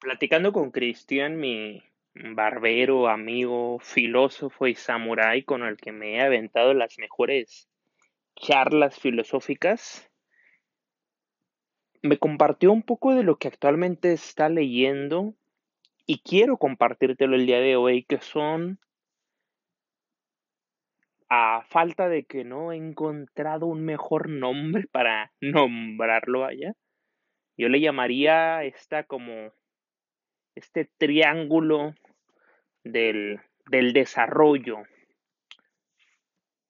Platicando con Cristian, mi barbero, amigo, filósofo y samurái con el que me he aventado las mejores charlas filosóficas, me compartió un poco de lo que actualmente está leyendo y quiero compartírtelo el día de hoy, que son, a falta de que no he encontrado un mejor nombre para nombrarlo allá, yo le llamaría esta como este triángulo del, del desarrollo.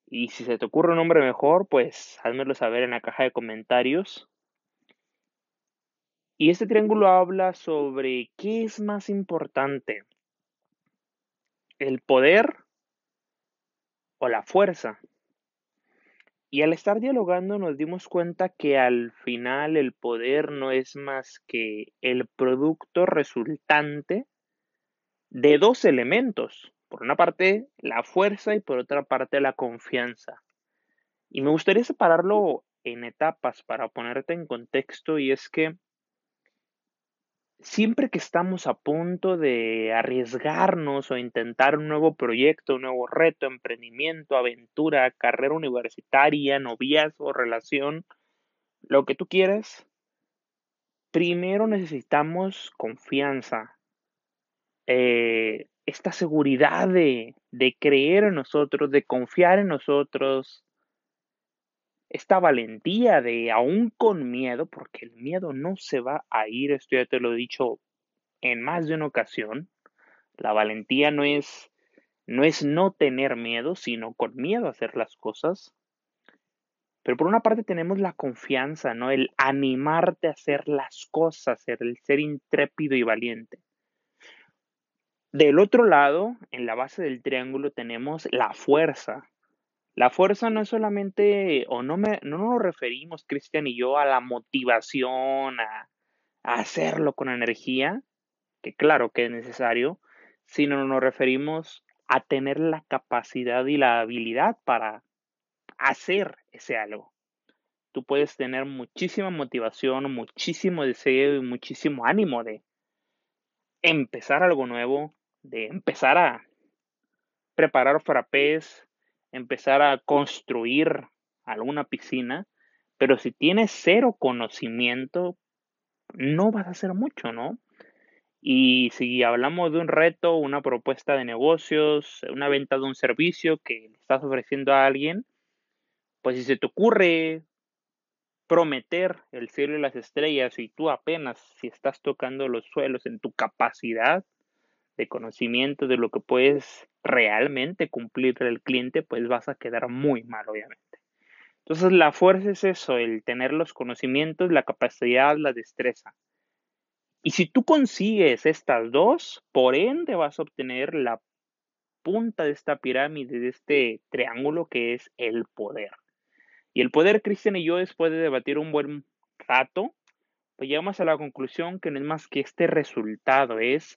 Y si se te ocurre un nombre mejor, pues házmelo saber en la caja de comentarios. Y este triángulo habla sobre qué es más importante, el poder o la fuerza. Y al estar dialogando nos dimos cuenta que al final el poder no es más que el producto resultante de dos elementos. Por una parte, la fuerza y por otra parte, la confianza. Y me gustaría separarlo en etapas para ponerte en contexto y es que siempre que estamos a punto de arriesgarnos o intentar un nuevo proyecto, un nuevo reto, emprendimiento, aventura, carrera universitaria, noviazgo, relación, lo que tú quieras, primero necesitamos confianza, eh, esta seguridad de, de creer en nosotros, de confiar en nosotros, esta valentía de, aún con miedo, porque el miedo no se va a ir, esto ya te lo he dicho en más de una ocasión, la valentía no es no es no tener miedo, sino con miedo hacer las cosas. Pero por una parte tenemos la confianza, ¿no? El animarte a hacer las cosas, el ser intrépido y valiente. Del otro lado, en la base del triángulo tenemos la fuerza, la fuerza no es solamente, o no, me, no nos referimos, Cristian y yo, a la motivación, a, hacerlo con energía, que claro que es necesario, sino nos referimos a tener la capacidad y la habilidad para hacer ese algo. Tú puedes tener muchísima motivación, muchísimo deseo y muchísimo ánimo de empezar algo nuevo, de empezar a preparar frappés, empezar a construir alguna piscina, pero si tienes cero conocimiento, no vas a hacer mucho, ¿no? Y si hablamos de un reto, una propuesta de negocios, una venta de un servicio que estás ofreciendo a alguien, pues si se te ocurre prometer el cielo y las estrellas y tú apenas si estás tocando los suelos en tu capacidad de conocimiento de lo que puedes realmente cumplirle al cliente, pues vas a quedar muy mal, obviamente. Entonces, la fuerza es eso, el tener los conocimientos, la capacidad, la destreza. Y si tú consigues estas dos, por ende vas a obtener la punta de esta pirámide, de este triángulo que es el poder. Y el poder, Cristian y yo, después de debatir un buen rato, pues llegamos a la conclusión que no es más que este resultado, es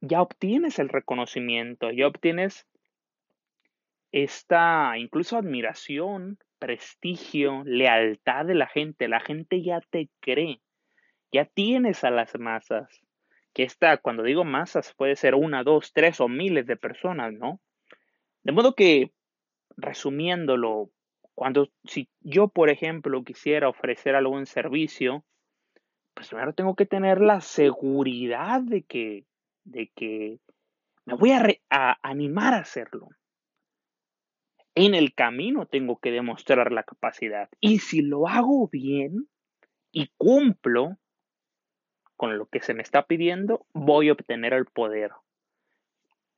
ya obtienes el reconocimiento, ya obtienes esta incluso admiración, prestigio, lealtad de la gente. La gente ya te cree, ya tienes a las masas. Que esta, cuando digo masas, puede ser una, dos, tres o miles de personas, ¿no? De modo que, resumiéndolo, cuando si yo, por ejemplo, quisiera ofrecer algún servicio, pues primero tengo que tener la seguridad de que de que me voy a, animar a hacerlo. En el camino tengo que demostrar la capacidad. Y si lo hago bien y cumplo con lo que se me está pidiendo, voy a obtener el poder.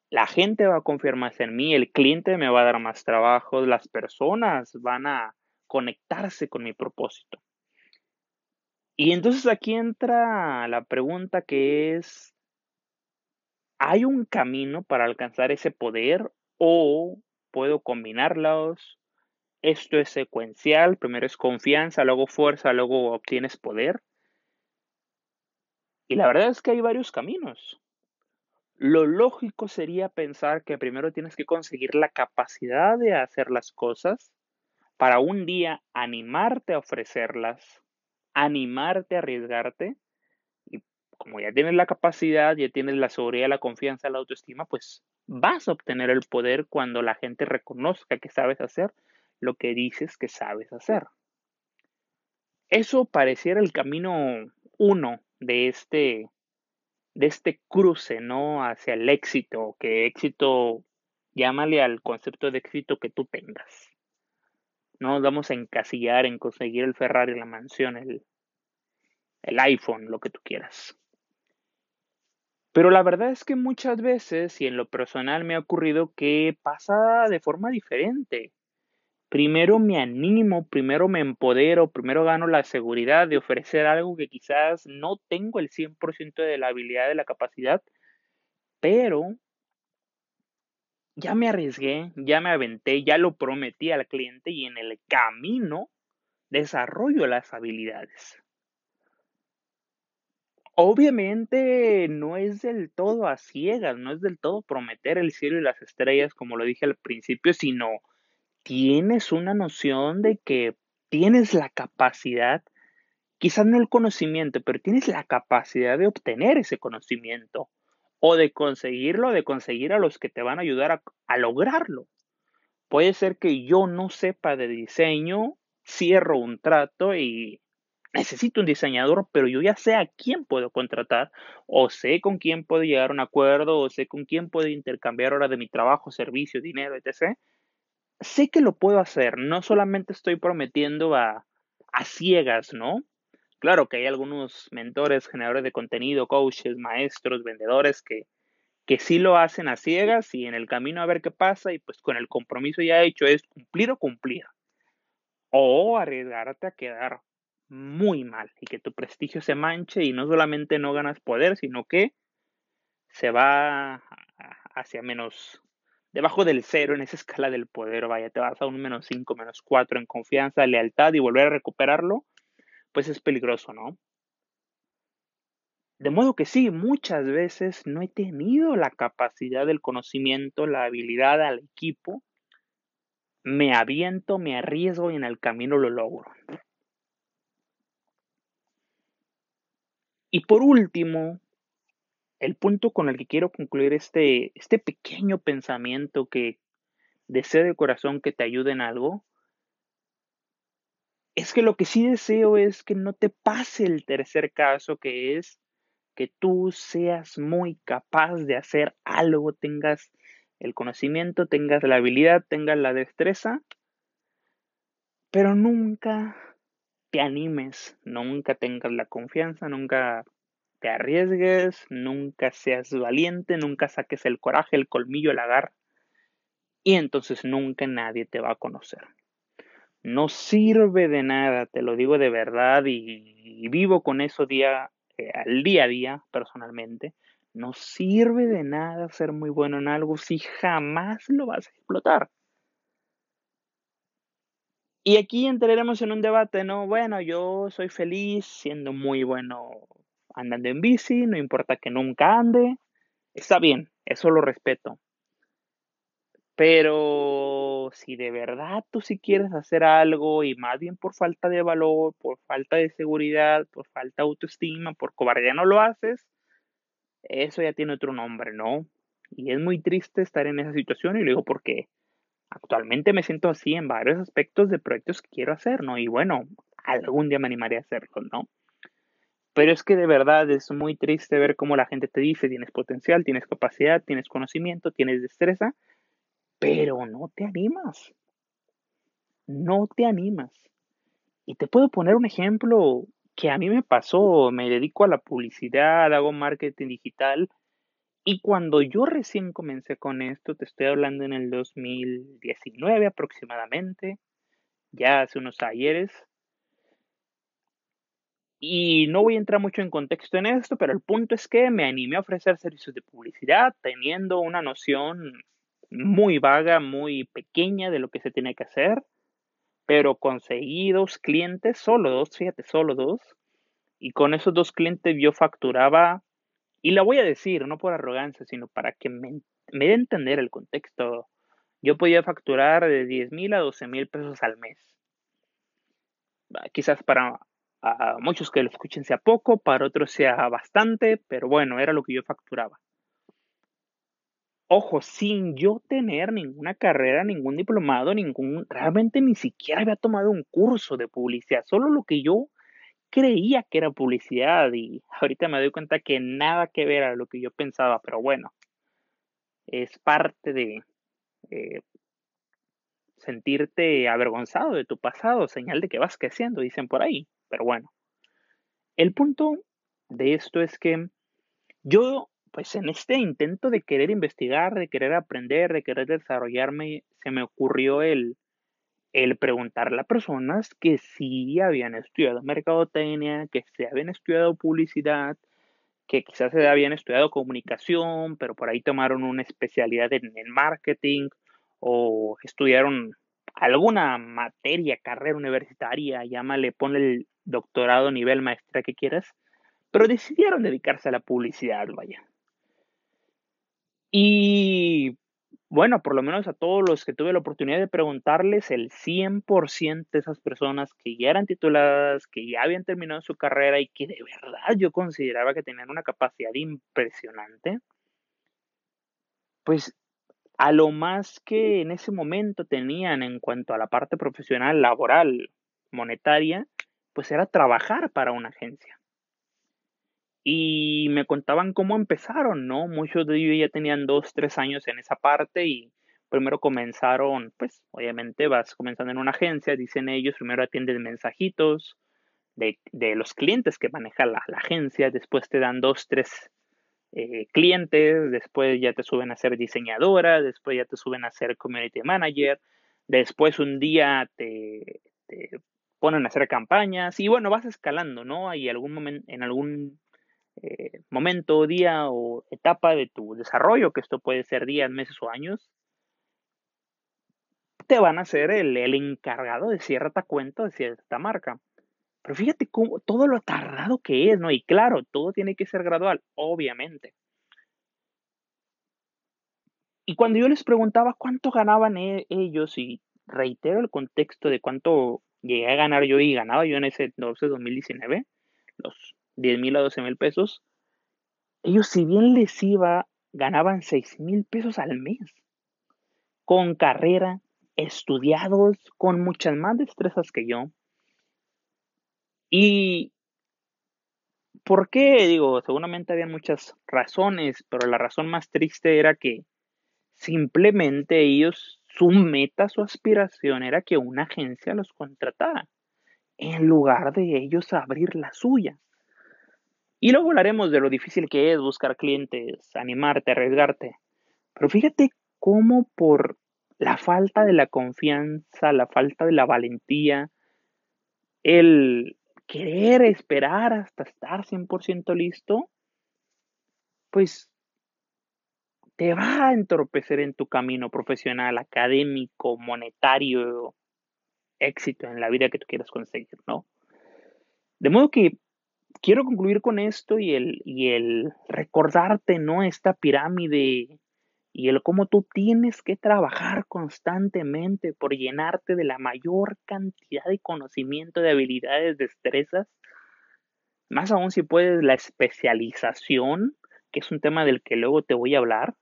La gente va a confiar más en mí, el cliente me va a dar más trabajo, las personas van a conectarse con mi propósito. Y entonces aquí entra la pregunta que es, ¿Hay un camino para alcanzar ese poder o puedo combinarlos? Esto es secuencial, primero es confianza, luego fuerza, luego obtienes poder. Y la verdad es que hay varios caminos. Lo lógico sería pensar que primero tienes que conseguir la capacidad de hacer las cosas para un día animarte a ofrecerlas, animarte a arriesgarte como ya tienes la capacidad, ya tienes la seguridad, la confianza, la autoestima, pues vas a obtener el poder cuando la gente reconozca que sabes hacer lo que dices que sabes hacer. Eso pareciera el camino uno de este, de este cruce, ¿no? Hacia el éxito, que éxito, llámale al concepto de éxito que tú tengas. No nos vamos a encasillar en conseguir el Ferrari, la mansión, el, el iPhone, lo que tú quieras. Pero la verdad es que muchas veces, y en lo personal me ha ocurrido que pasa de forma diferente. Primero me animo, primero me empodero, primero gano la seguridad de ofrecer algo que quizás no tengo el 100% de la habilidad, de la capacidad, pero ya me arriesgué, ya me aventé, ya lo prometí al cliente y en el camino desarrollo las habilidades. Obviamente no es del todo a ciegas, no es del todo prometer el cielo y las estrellas, como lo dije al principio, sino tienes una noción de que tienes la capacidad, quizás no el conocimiento, pero tienes la capacidad de obtener ese conocimiento o de conseguirlo, de conseguir a los que te van a ayudar a, a lograrlo. Puede ser que yo no sepa de diseño, cierro un trato y necesito un diseñador, pero yo ya sé a quién puedo contratar, o sé con quién puedo llegar a un acuerdo, o sé con quién puedo intercambiar hora de mi trabajo, servicio, dinero, etc. Sé que lo puedo hacer, no solamente estoy prometiendo a, a ciegas, ¿no? Claro que hay algunos mentores, generadores de contenido, coaches, maestros, vendedores que, que sí lo hacen a ciegas y en el camino a ver qué pasa y pues con el compromiso ya hecho es cumplir o cumplir. O arriesgarte a quedar muy mal y que tu prestigio se manche y no solamente no ganas poder, sino que se va hacia menos, debajo del cero en esa escala del poder, vaya, te vas a un menos 5, menos 4 en confianza, lealtad y volver a recuperarlo, pues es peligroso, ¿no? De modo que sí, muchas veces no he tenido la capacidad del conocimiento, la habilidad al equipo, me aviento, me arriesgo y en el camino lo logro. Y por último, el punto con el que quiero concluir este, este pequeño pensamiento que deseo de corazón que te ayude en algo, es que lo que sí deseo es que no te pase el tercer caso, que es que tú seas muy capaz de hacer algo, tengas el conocimiento, tengas la habilidad, tengas la destreza, pero nunca te animes, nunca tengas la confianza, nunca te arriesgues, nunca seas valiente, nunca saques el coraje, el colmillo, el agar, y entonces nunca nadie te va a conocer. No sirve de nada, te lo digo de verdad y, vivo con eso día eh, al día a día personalmente. No sirve de nada ser muy bueno en algo si jamás lo vas a explotar. Y aquí entraremos en un debate, ¿no? Bueno, yo soy feliz siendo muy bueno andando en bici, no importa que nunca ande, está bien, eso lo respeto. Pero si de verdad tú sí quieres hacer algo y más bien por falta de valor, por falta de seguridad, por falta de autoestima, por cobardía no lo haces, eso ya tiene otro nombre, ¿no? Y es muy triste estar en esa situación y lo digo porque Actualmente me siento así en varios aspectos de proyectos que quiero hacer, ¿no? Y bueno, algún día me animaré a hacerlo, ¿no? Pero es que de verdad es muy triste ver cómo la gente te dice, tienes potencial, tienes capacidad, tienes conocimiento, tienes destreza, pero no te animas. No te animas. Y te puedo poner un ejemplo que a mí me pasó. Me dedico a la publicidad, hago marketing digital y cuando yo recién comencé con esto, te estoy hablando en el 2019 aproximadamente, ya hace unos ayeres, y no voy a entrar mucho en contexto en esto, pero el punto es que me animé a ofrecer servicios de publicidad teniendo una noción muy vaga, muy pequeña de lo que se tiene que hacer, pero conseguí dos clientes, solo dos, fíjate, solo dos, y con esos dos clientes yo facturaba y la voy a decir, no por arrogancia, sino para que me, me dé a entender el contexto. Yo podía facturar de 10 mil a 12 mil pesos al mes. Ah, quizás para A muchos que lo escuchen sea poco, para otros sea bastante, pero bueno, era lo que yo facturaba. Ojo, sin yo tener ninguna carrera, ningún diplomado, ningún, realmente ni siquiera había tomado un curso de publicidad, solo lo que yo creía que era publicidad y ahorita me doy cuenta que nada que ver a lo que yo pensaba, pero bueno, es parte de eh, sentirte avergonzado de tu pasado, señal de que vas creciendo, dicen por ahí, pero bueno. El punto de esto es que yo, pues en este intento de querer investigar, de querer aprender, de querer desarrollarme, se me ocurrió el el preguntarle a personas que sí habían estudiado mercadotecnia, que se habían estudiado publicidad, que quizás se habían estudiado comunicación, pero por ahí tomaron una especialidad en, marketing o estudiaron alguna materia, carrera universitaria, llámale, ponle el doctorado, nivel maestra que quieras, pero decidieron dedicarse a la publicidad, vaya. Y bueno, por lo menos a todos los que tuve la oportunidad de preguntarles, el 100% de esas personas que ya eran tituladas, que ya habían terminado su carrera y que de verdad yo consideraba que tenían una capacidad impresionante, pues a lo más que en ese momento tenían en cuanto a la parte profesional, laboral, monetaria, pues era trabajar para una agencia. Y me contaban cómo empezaron, ¿no? Muchos de ellos ya tenían dos, tres años en esa parte y primero comenzaron, pues obviamente vas comenzando en una agencia, dicen ellos, primero atiendes mensajitos de, los clientes que maneja la, agencia, después te dan dos, tres eh, clientes, después ya te suben a ser diseñadora, después ya te suben a ser community manager, después un día te, te ponen a hacer campañas y bueno, vas escalando, ¿no? Y algún momento, en algún eh, momento, día o etapa de tu desarrollo, que esto puede ser días, meses o años, te van a ser el, encargado de cierta cuenta, de cierta marca. Pero fíjate cómo todo lo tardado que es, ¿no? Y claro, todo tiene que ser gradual, obviamente. Y cuando yo les preguntaba cuánto ganaban e, ellos, y reitero el contexto de cuánto llegué a ganar yo y ganaba yo en ese 2019, los 10 mil a 12 mil pesos, ellos si bien les iba, ganaban 6 mil pesos al mes, con carrera, estudiados, con muchas más destrezas que yo. Y ¿por qué? Digo, seguramente había muchas razones, pero la razón más triste era que simplemente ellos, su meta, su aspiración era que una agencia los contratara, en lugar de ellos abrir la suya. Y luego hablaremos de lo difícil que es buscar clientes, animarte, arriesgarte. Pero fíjate cómo por la falta de la confianza, la falta de la valentía, el querer esperar hasta estar 100% listo, pues te va a entorpecer en tu camino profesional, académico, monetario, éxito en la vida que tú quieras conseguir, ¿no? De modo que quiero concluir con esto y el, y el recordarte, ¿no? Esta pirámide y el cómo tú tienes que trabajar constantemente por llenarte de la mayor cantidad de conocimiento, de habilidades, destrezas. Más aún si puedes la especialización, que es un tema del que luego te voy a hablar.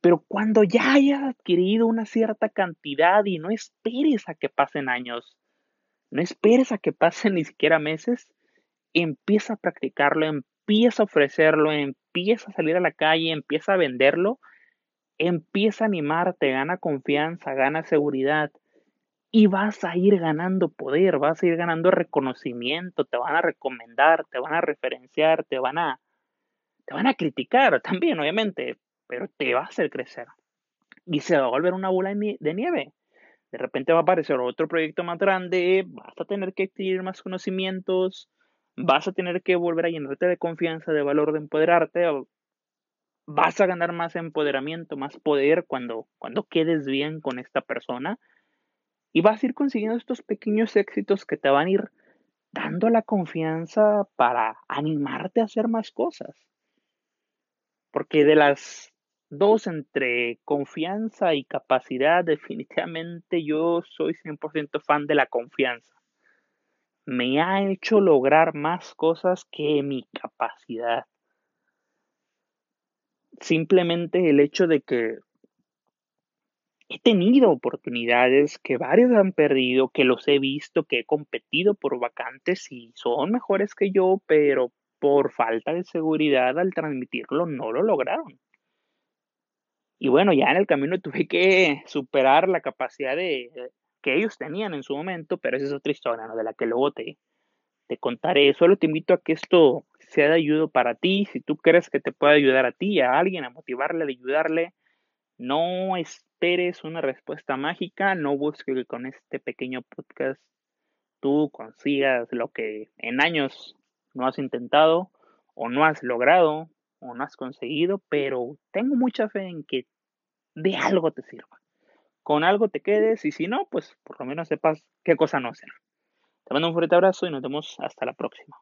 Pero cuando ya hayas adquirido una cierta cantidad y no esperes a que pasen años, no esperes a que pasen ni siquiera meses, empieza a practicarlo, empieza a ofrecerlo, empieza a salir a la calle, empieza a venderlo, empieza a animarte, gana confianza, gana seguridad y vas a ir ganando poder, vas a ir ganando reconocimiento, te van a recomendar, te van a referenciar, te van a te van a criticar también, obviamente, pero te va a hacer crecer. Y se va a volver una bola de nieve. De repente va a aparecer otro proyecto más grande, vas a tener que adquirir más conocimientos, vas a tener que volver a llenarte de confianza, de valor, de empoderarte, vas a ganar más empoderamiento, más poder cuando, cuando quedes bien con esta persona y vas a ir consiguiendo estos pequeños éxitos que te van a ir dando la confianza para animarte a hacer más cosas. Porque de las dos entre confianza y capacidad, definitivamente yo soy 100% fan de la confianza me ha hecho lograr más cosas que mi capacidad. Simplemente el hecho de que he tenido oportunidades que varios han perdido, que los he visto, que he competido por vacantes y son mejores que yo, pero por falta de seguridad al transmitirlo no lo lograron. Y bueno, ya en el camino tuve que superar la capacidad de, que ellos tenían en su momento, pero esa es otra historia, ¿no? De la que luego te, te contaré. Solo te invito a que esto sea de ayuda para ti. Si tú crees que te puede ayudar a ti, a alguien, a motivarle, a ayudarle, no esperes una respuesta mágica. No busques que con este pequeño podcast tú consigas lo que en años no has intentado o no has logrado o no has conseguido, pero tengo mucha fe en que de algo te sirva con algo te quedes y si no, pues por lo menos sepas qué cosa no hacer. Te mando un fuerte abrazo y nos vemos hasta la próxima.